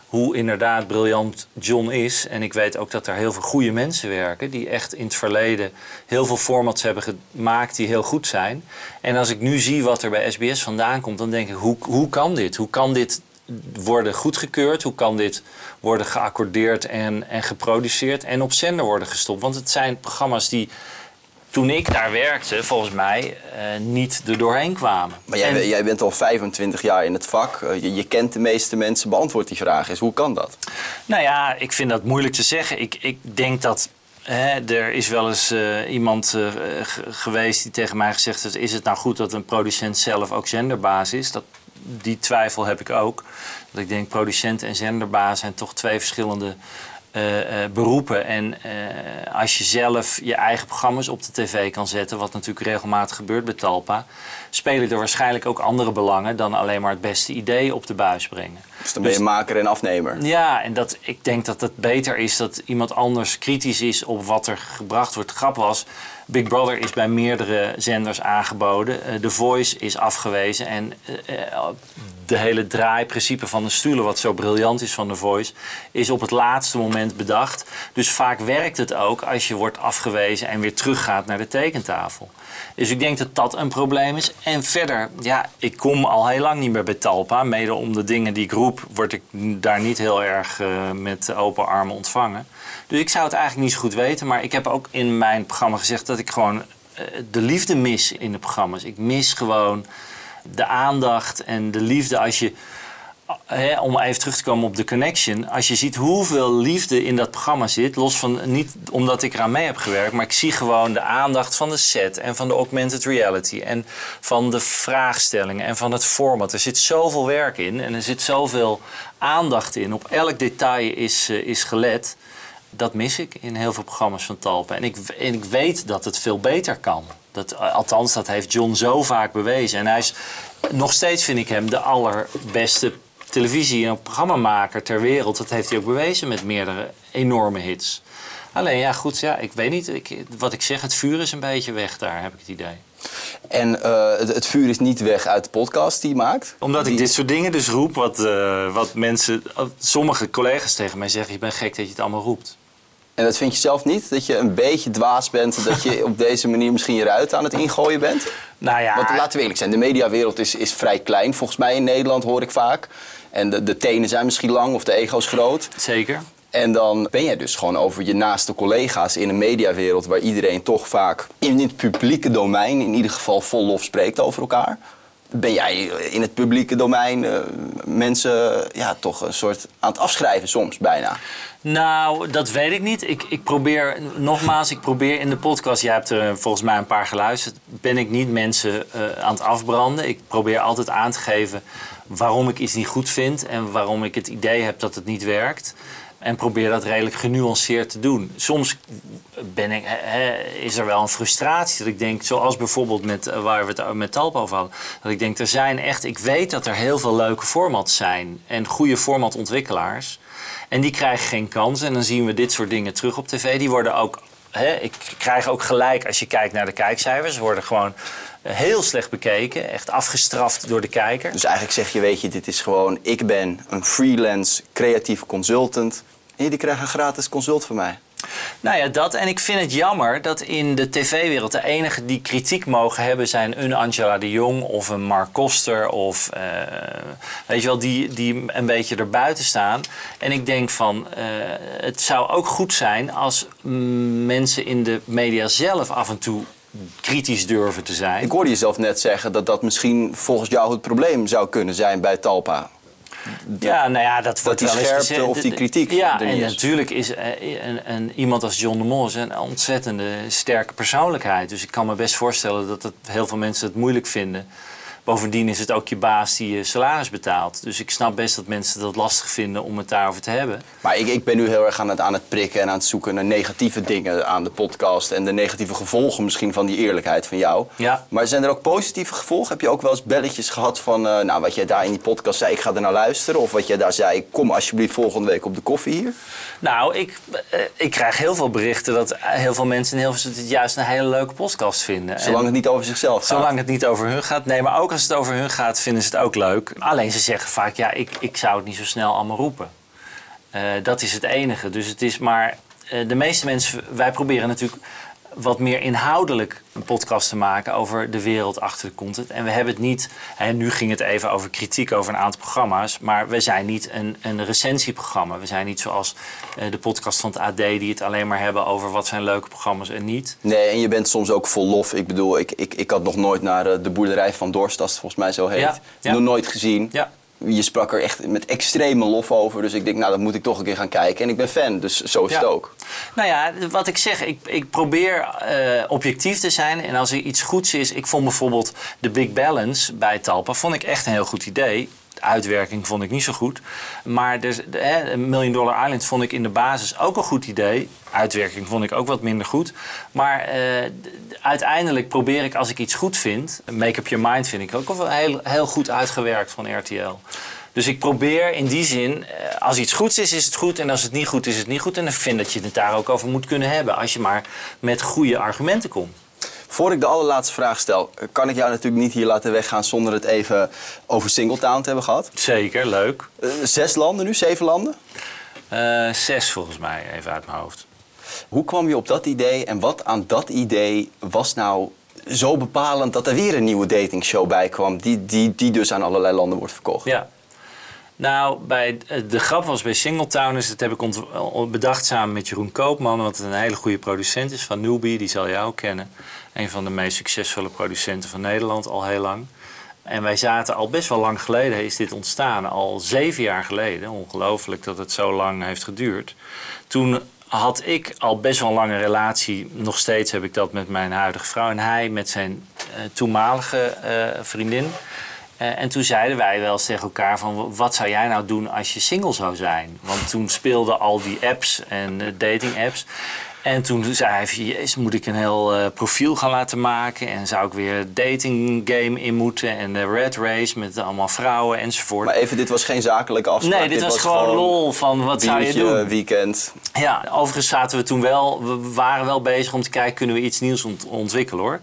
hoe inderdaad briljant John is. En ik weet ook dat er heel veel goede mensen werken die echt in het verleden heel veel formats hebben gemaakt die heel goed zijn. En als ik nu zie wat er bij SBS vandaan komt, dan denk ik, hoe, hoe kan dit? Hoe kan dit worden goedgekeurd? Hoe kan dit worden geaccordeerd en, en geproduceerd en op zender worden gestopt? Want het zijn programma's die toen ik daar werkte, volgens mij, eh, niet er doorheen kwamen. Maar jij, En- jij bent al 25 jaar in het vak. Eh, je, je kent de meeste mensen. Beantwoord die vraag eens. Hoe kan dat? Nou ja, ik vind dat moeilijk te zeggen. Ik, ik denk dat. Hè, er is wel eens eh, iemand geweest die tegen mij gezegd heeft: Is het nou goed dat een producent zelf ook zenderbaas is? Dat, die twijfel heb ik ook. Dat ik denk, producent en zenderbaas zijn toch twee verschillende eh, eh, beroepen. En eh, als je zelf je eigen programma's op de tv kan zetten, wat natuurlijk regelmatig gebeurt bij Talpa, spelen er waarschijnlijk ook andere belangen dan alleen maar het beste idee op de buis brengen. Dus dan ben je maker en afnemer. Ja, en dat, ik denk dat het beter is dat iemand anders kritisch is op wat er gebracht wordt. De grap was, Big Brother is bij meerdere zenders aangeboden. Eh, The Voice is afgewezen. En eh, de hele draaiprincipe van de stoelen, wat zo briljant is van The Voice, is op het laatste moment bedacht. Dus vaak werkt het ook als je wordt afgewezen en weer teruggaat naar de tekentafel. Dus ik denk dat dat een probleem is. En verder, ja, ik kom al heel lang niet meer bij Talpa. Mede om de dingen die ik roep, word ik daar niet heel erg met open armen ontvangen. Dus ik zou het eigenlijk niet zo goed weten. Maar ik heb ook in mijn programma gezegd dat ik gewoon eh, de liefde mis in de programma's. Ik mis gewoon de aandacht en de liefde als je... Hè, om even terug te komen op de connection. Als je ziet hoeveel liefde in dat programma zit, los van niet omdat ik eraan mee heb gewerkt, maar ik zie gewoon de aandacht van de set en van de augmented reality en van de vraagstellingen en van het format. Er zit zoveel werk in en er zit zoveel aandacht in. Op elk detail is, eh, is gelet. Dat mis ik in heel veel programma's van Talpa. En ik, en ik weet dat het veel beter kan. Dat, althans, dat heeft John zo vaak bewezen. En hij is nog steeds, vind ik hem, de allerbeste televisie- en programmamaker ter wereld. Dat heeft hij ook bewezen met meerdere enorme hits. Alleen ja, goed, ja, ik weet niet. Ik, wat ik zeg, het vuur is een beetje weg daar, heb ik het idee. En eh, het, het, vuur is niet weg uit de podcast die je maakt? Omdat ik dit soort dingen dus roep, wat, uh, wat mensen, sommige collega's tegen mij zeggen: je bent gek dat je het allemaal roept. En dat vind je zelf niet? Dat je een beetje dwaas bent, dat je op deze manier misschien je ruit aan het ingooien bent? Nou ja. Want laten we eerlijk zijn, de mediawereld is, is vrij klein. Volgens mij in Nederland hoor ik vaak. En de, de tenen zijn misschien lang of de ego's groot. Zeker. En dan ben jij dus gewoon over je naaste collega's in een mediawereld waar iedereen toch vaak in het publieke domein in ieder geval vol lof spreekt over elkaar. Ben jij in het publieke domein uh, mensen ja, toch een soort aan het afschrijven soms bijna? Nou, dat weet ik niet. Ik, ik probeer, nogmaals, ik probeer in de podcast, jij hebt er volgens mij een paar geluisterd, ben ik niet mensen uh, aan het afbranden. Ik probeer altijd aan te geven waarom ik iets niet goed vind en waarom ik het idee heb dat het niet werkt. En probeer dat redelijk genuanceerd te doen. Soms ben ik, is er wel een frustratie. Dat ik denk, zoals bijvoorbeeld met, eh, waar we het met Talpa over hadden. Dat ik denk, er zijn echt, ik weet dat er heel veel leuke formats zijn. En goede formatontwikkelaars. En die krijgen geen kans. En dan zien we dit soort dingen terug op tv. Die worden ook, ik krijg ook gelijk als je kijkt naar de kijkcijfers. Worden gewoon heel slecht bekeken. Echt afgestraft door de kijker. Dus eigenlijk zeg je, weet je, dit is gewoon... ik ben een freelance creatief consultant. En jullie krijgen een gratis consult van mij. Nou ja, dat. En ik vind het jammer dat in de tv-wereld de enigen die kritiek mogen hebben zijn een Angela de Jong of een Mark Koster of uh, weet je wel, die, die een beetje erbuiten staan. En ik denk van, uh, het zou ook goed zijn als mensen in de media zelf af en toe kritisch durven te zijn. Ik hoorde jezelf net zeggen dat dat misschien volgens jou het probleem zou kunnen zijn bij Talpa. ja, nou ja, dat wordt dat die wel scherpte of die kritiek. Ja, en natuurlijk is eh, een, een, iemand als John de Mol een ontzettende sterke persoonlijkheid. Dus ik kan me best voorstellen dat het, heel veel mensen het moeilijk vinden Bovendien is het ook je baas die je salaris betaalt. Dus ik snap best dat mensen dat lastig vinden om het daarover te hebben. Maar ik, ik ben nu heel erg aan het, aan het prikken en aan het zoeken naar negatieve dingen aan de podcast. En de negatieve gevolgen misschien van die eerlijkheid van jou. Ja. Maar zijn er ook positieve gevolgen? Heb je ook wel eens belletjes gehad van, uh, nou wat jij daar in die podcast zei, ik ga er naar luisteren. Of wat jij daar zei, kom alsjeblieft volgende week op de koffie hier? Nou, ik, uh, ik krijg heel veel berichten dat heel veel mensen in Hilversum het juist een hele leuke podcast vinden. Zolang en, het niet over zichzelf gaat. Zolang het niet over hun gaat. Nee, maar ook als het over hun gaat, vinden ze het ook leuk. Alleen ze zeggen vaak, ja, ik, ik zou het niet zo snel allemaal roepen. Uh, dat is het enige. Dus het is maar... Uh, de meeste mensen, wij proberen natuurlijk wat meer inhoudelijk een podcast te maken over de wereld achter de content. En we hebben het niet, nu ging het even over kritiek over een aantal programma's, maar we zijn niet een, een recensieprogramma. We zijn niet zoals uh, de podcast van het AD die het alleen maar hebben over wat zijn leuke programma's en niet. Nee, en je bent soms ook vol lof. Ik bedoel, ik, ik, ik had nog nooit naar uh, de boerderij van Dorst, als het volgens mij zo heet, ja, ja. nog nooit gezien. Ja je sprak er echt met extreme lof over. Dus ik denk, nou, dat moet ik toch een keer gaan kijken. En ik ben fan, dus zo is ja. het ook. Nou ja, wat ik zeg, ik, ik probeer uh, objectief te zijn. En als er iets goeds is... Ik vond bijvoorbeeld de Big Balance bij Talpa... vond ik echt een heel goed idee. Uitwerking vond ik niet zo goed. Maar dus, Million Dollar Island vond ik in de basis ook een goed idee. Uitwerking vond ik ook wat minder goed. Maar uh, uiteindelijk probeer ik als ik iets goed vind... Make Up Your Mind vind ik ook wel heel, heel goed uitgewerkt van RTL. Dus ik probeer in die zin, als iets goeds is, is het goed. En als het niet goed is, is het niet goed. En ik vind dat je het daar ook over moet kunnen hebben. Als je maar met goede argumenten komt. Voor ik de allerlaatste vraag stel, kan ik jou natuurlijk niet hier laten weggaan zonder het even over Singletown te hebben gehad. Zeker, leuk. Uh, zes landen nu, zeven landen? Uh, zes volgens mij, even uit mijn hoofd. Hoe kwam je op dat idee en wat aan dat idee was nou zo bepalend dat er weer een nieuwe datingshow bij kwam, die, die, die dus aan allerlei landen wordt verkocht? Ja. Nou, bij, de grap was bij Singletowners, dat heb ik bedacht samen met Jeroen Koopman, wat een hele goede producent is van Newbie, die zal ook kennen. Een van de meest succesvolle producenten van Nederland al heel lang. En wij zaten al best wel lang geleden, is dit ontstaan, al zeven jaar geleden. Ongelooflijk dat het zo lang heeft geduurd. Toen had ik al best wel een lange relatie, nog steeds heb ik dat met mijn huidige vrouw en hij met zijn uh, toenmalige vriendin. Eh, en toen zeiden wij wel eens tegen elkaar van wat zou jij nou doen als je single zou zijn? Want toen speelden al die apps en uh, dating apps. En toen zei hij, jezus, moet ik een heel uh, profiel gaan laten maken? En zou ik weer een dating game in moeten? En de red race met allemaal vrouwen enzovoort. Maar even, dit was geen zakelijke afspraak? Nee, dit, was, gewoon lol van wat zou je doen? weekend. Ja, overigens zaten we toen wel, we waren wel bezig om te kijken, kunnen we iets nieuws ont ontwikkelen hoor.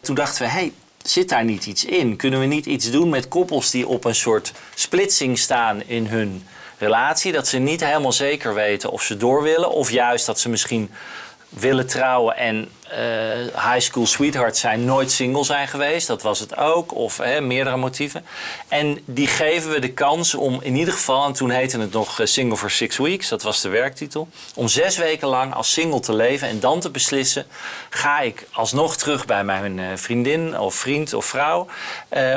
Toen dachten we, hey, zit daar niet iets in? Kunnen we niet iets doen met koppels die op een soort splitsing staan in hun relatie? Dat ze niet helemaal zeker weten of ze door willen, of juist dat ze misschien willen trouwen en high school sweethearts zijn, nooit single zijn geweest. Dat was het ook. Of meerdere motieven. En die geven we de kans om in ieder geval, en toen heette het nog eh, Single for Six Weeks, dat was de werktitel, om zes weken lang als single te leven en dan te beslissen: ga ik alsnog terug bij mijn eh, vriendin of vriend of vrouw?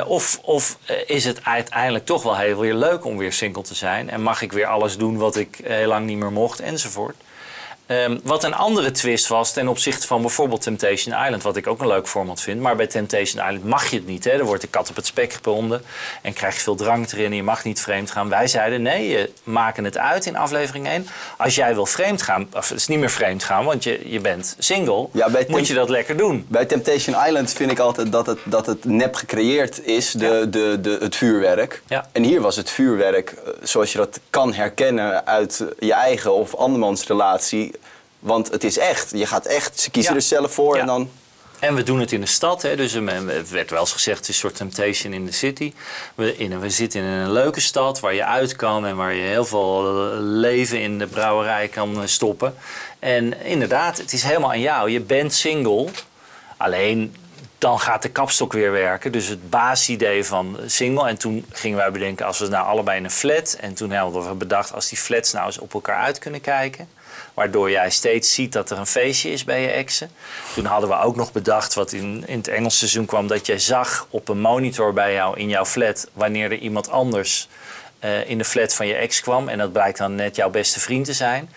Of of is het uiteindelijk toch wel heel weer leuk om weer single te zijn? En mag ik weer alles doen wat ik heel lang niet meer mocht, enzovoort? Um, wat een andere twist was ten opzichte van bijvoorbeeld Temptation Island, wat ik ook een leuk format vind. Maar bij Temptation Island mag je het niet. Hè? Er wordt de kat op het spek gebonden en krijg je veel drank erin en je mag niet vreemd gaan. Wij zeiden nee, je maken het uit in aflevering 1. Als jij wil vreemd gaan, of het is niet meer vreemd gaan, want je, je bent single, ja, moet je dat lekker doen. Bij Temptation Island vind ik altijd dat het, dat het nep gecreëerd is, de, de, de, het vuurwerk. Ja. En hier was het vuurwerk, eh, zoals je dat kan herkennen uit je eigen of andermans relatie want het is echt. Je gaat echt, ze kiezen er zelf voor en dan... En we doen het in de stad. Hè? Dus het werd wel eens gezegd, het is een soort temptation in de city. We, in, we zitten in een leuke stad waar je uit kan en waar je heel veel leven in de brouwerij kan stoppen. En inderdaad, het is helemaal aan jou. Je bent single. Alleen dan gaat de kapstok weer werken. Dus het basisidee van single. En toen gingen wij bedenken, als we nou allebei in een flat. En toen hadden we bedacht, als die flats nou eens op elkaar uit kunnen kijken. Waardoor jij steeds ziet dat er een feestje is bij je exen. Toen hadden we ook nog bedacht, wat in, in het Engelse seizoen kwam, dat jij zag op een monitor bij jou in jouw flat wanneer er iemand anders uh, in de flat van je ex kwam. En dat blijkt dan net jouw beste vriend te zijn.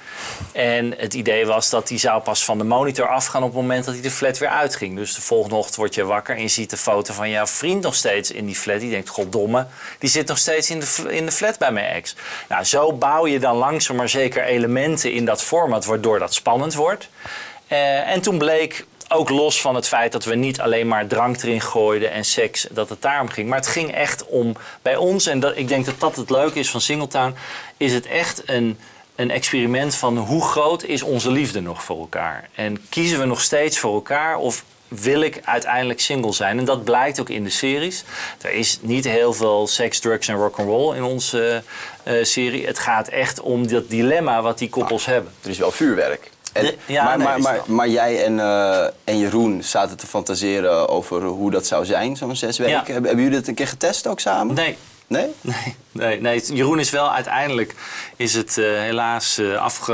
En het idee was dat die zou pas van de monitor afgaan op het moment dat hij de flat weer uitging. Dus de volgende ochtend word je wakker en je ziet de foto van jouw vriend nog steeds in die flat. Die denkt, goddomme, die zit nog steeds in de, in de flat bij mijn ex. Nou, zo bouw je dan langzaam maar zeker elementen in dat format, waardoor dat spannend wordt. Uh, en toen bleek ook los van het feit dat we niet alleen maar drank erin gooiden en seks, dat het daarom ging. Maar het ging echt om bij ons, en dat, ik denk dat dat het leuke is van Singletown, is het echt een, een experiment van hoe groot is onze liefde nog voor elkaar? En kiezen we nog steeds voor elkaar of wil ik uiteindelijk single zijn? En dat blijkt ook in de series. Er is niet heel veel seks, drugs en rock'n'roll in onze uh, serie. Het gaat echt om dat dilemma wat die koppels hebben. Er is wel vuurwerk. En, ja, maar, maar, maar, maar, jij en, uh, en Jeroen zaten te fantaseren over hoe dat zou zijn, zo'n zes weken. Ja. Hebben, jullie dat een keer getest ook samen? Nee. Nee? Nee, nee, nee. Jeroen is wel uiteindelijk is het uh, helaas uh, afge,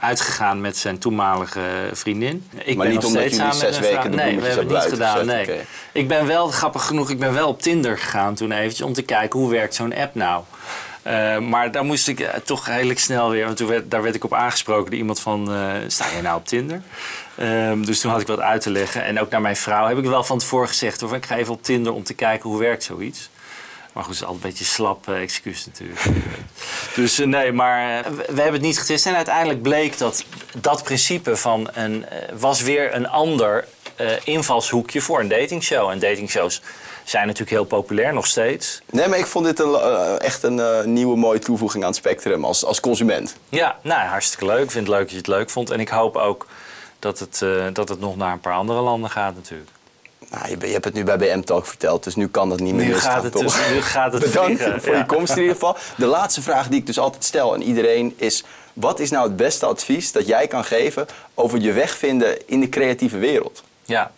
uitgegaan met zijn toenmalige vriendin. Ik maar ben niet omdat jullie zes weken de Nee, we hebben het niet gedaan. Nee. Okay. Ik ben wel, grappig genoeg, ik ben wel op Tinder gegaan toen eventjes om te kijken hoe werkt zo'n app nou. Uh, maar daar moest ik uh, toch redelijk snel weer, want toen werd, daar werd ik op aangesproken door iemand van, uh, sta je nou op Tinder? Um, dus toen had ik wat uit te leggen. En ook naar mijn vrouw heb ik wel van tevoren gezegd, of ik ga even op Tinder om te kijken hoe werkt zoiets. Maar goed, het is altijd een beetje slap excuus natuurlijk. dus nee, maar we hebben het niet getest. En uiteindelijk bleek dat dat principe van een, was weer een ander invalshoekje voor een datingshow. En datingshows zijn natuurlijk heel populair nog steeds. Nee, maar ik vond dit een, uh, echt een uh, nieuwe mooie toevoeging aan het spectrum als, als consument. Ja, nou, hartstikke leuk. Ik vind het leuk dat je het leuk vond. En ik hoop ook dat het, uh, dat het nog naar een paar andere landen gaat natuurlijk. Nou, je, je, hebt het nu bij BM Talk verteld, dus nu kan dat niet meer. Nu gaat het, dus, nu gaat het Bedankt voor ja. je komst in ieder geval. De laatste vraag die ik dus altijd stel aan iedereen is... wat is nou het beste advies dat jij kan geven over je weg vinden in de creatieve wereld? Ja,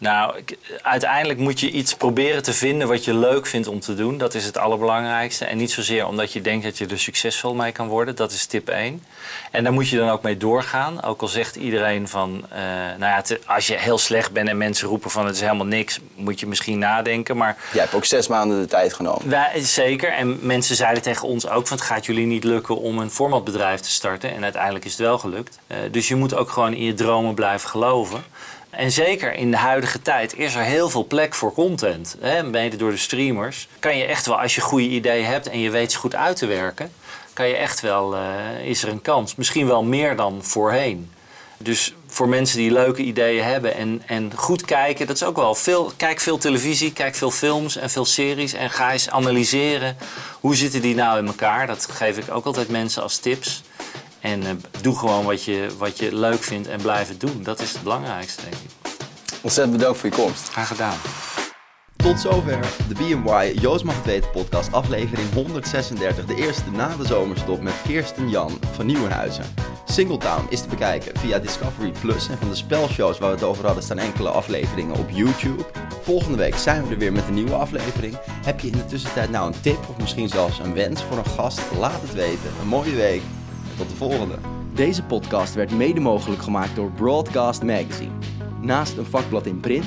nou, uiteindelijk moet je iets proberen te vinden wat je leuk vindt om te doen. Dat is het allerbelangrijkste. En niet zozeer omdat je denkt dat je er succesvol mee kan worden. Dat is tip 1. En daar moet je dan ook mee doorgaan. Ook al zegt iedereen van, uh, nou ja, als je heel slecht bent en mensen roepen van het is helemaal niks, moet je misschien nadenken. Maar jij hebt ook zes maanden de tijd genomen. Wij, zeker. En mensen zeiden tegen ons ook van het gaat jullie niet lukken om een formatbedrijf te starten. En uiteindelijk is het wel gelukt. Uh, dus je moet ook gewoon in je dromen blijven geloven. En zeker in de huidige tijd is er heel veel plek voor content. Hè? Mede door de streamers. Kan je echt wel, als je goede ideeën hebt en je weet ze goed uit te werken, kan je echt wel, uh, is er een kans. Misschien wel meer dan voorheen. Dus voor mensen die leuke ideeën hebben en, en goed kijken, dat is ook wel veel. Kijk veel televisie, kijk veel films en veel series en ga eens analyseren hoe zitten die nou in elkaar. Dat geef ik ook altijd mensen als tips. En uh, doe gewoon wat je, wat je leuk vindt en blijf het doen. Dat is het belangrijkste, denk ik. Ontzettend bedankt voor je komst. Graag gedaan. Tot zover de BNY Joost mag het weten podcast aflevering 136. De eerste na de zomerstop met Kirsten Jan van Nieuwenhuizen. Singletown is te bekijken via Discovery Plus en van de spelshows waar we het over hadden staan enkele afleveringen op YouTube. Volgende week zijn we er weer met een nieuwe aflevering. Heb je in de tussentijd nou een tip of misschien zelfs een wens voor een gast? Laat het weten. Een mooie week en tot de volgende. Deze podcast werd mede mogelijk gemaakt door Broadcast Magazine. Naast een vakblad in print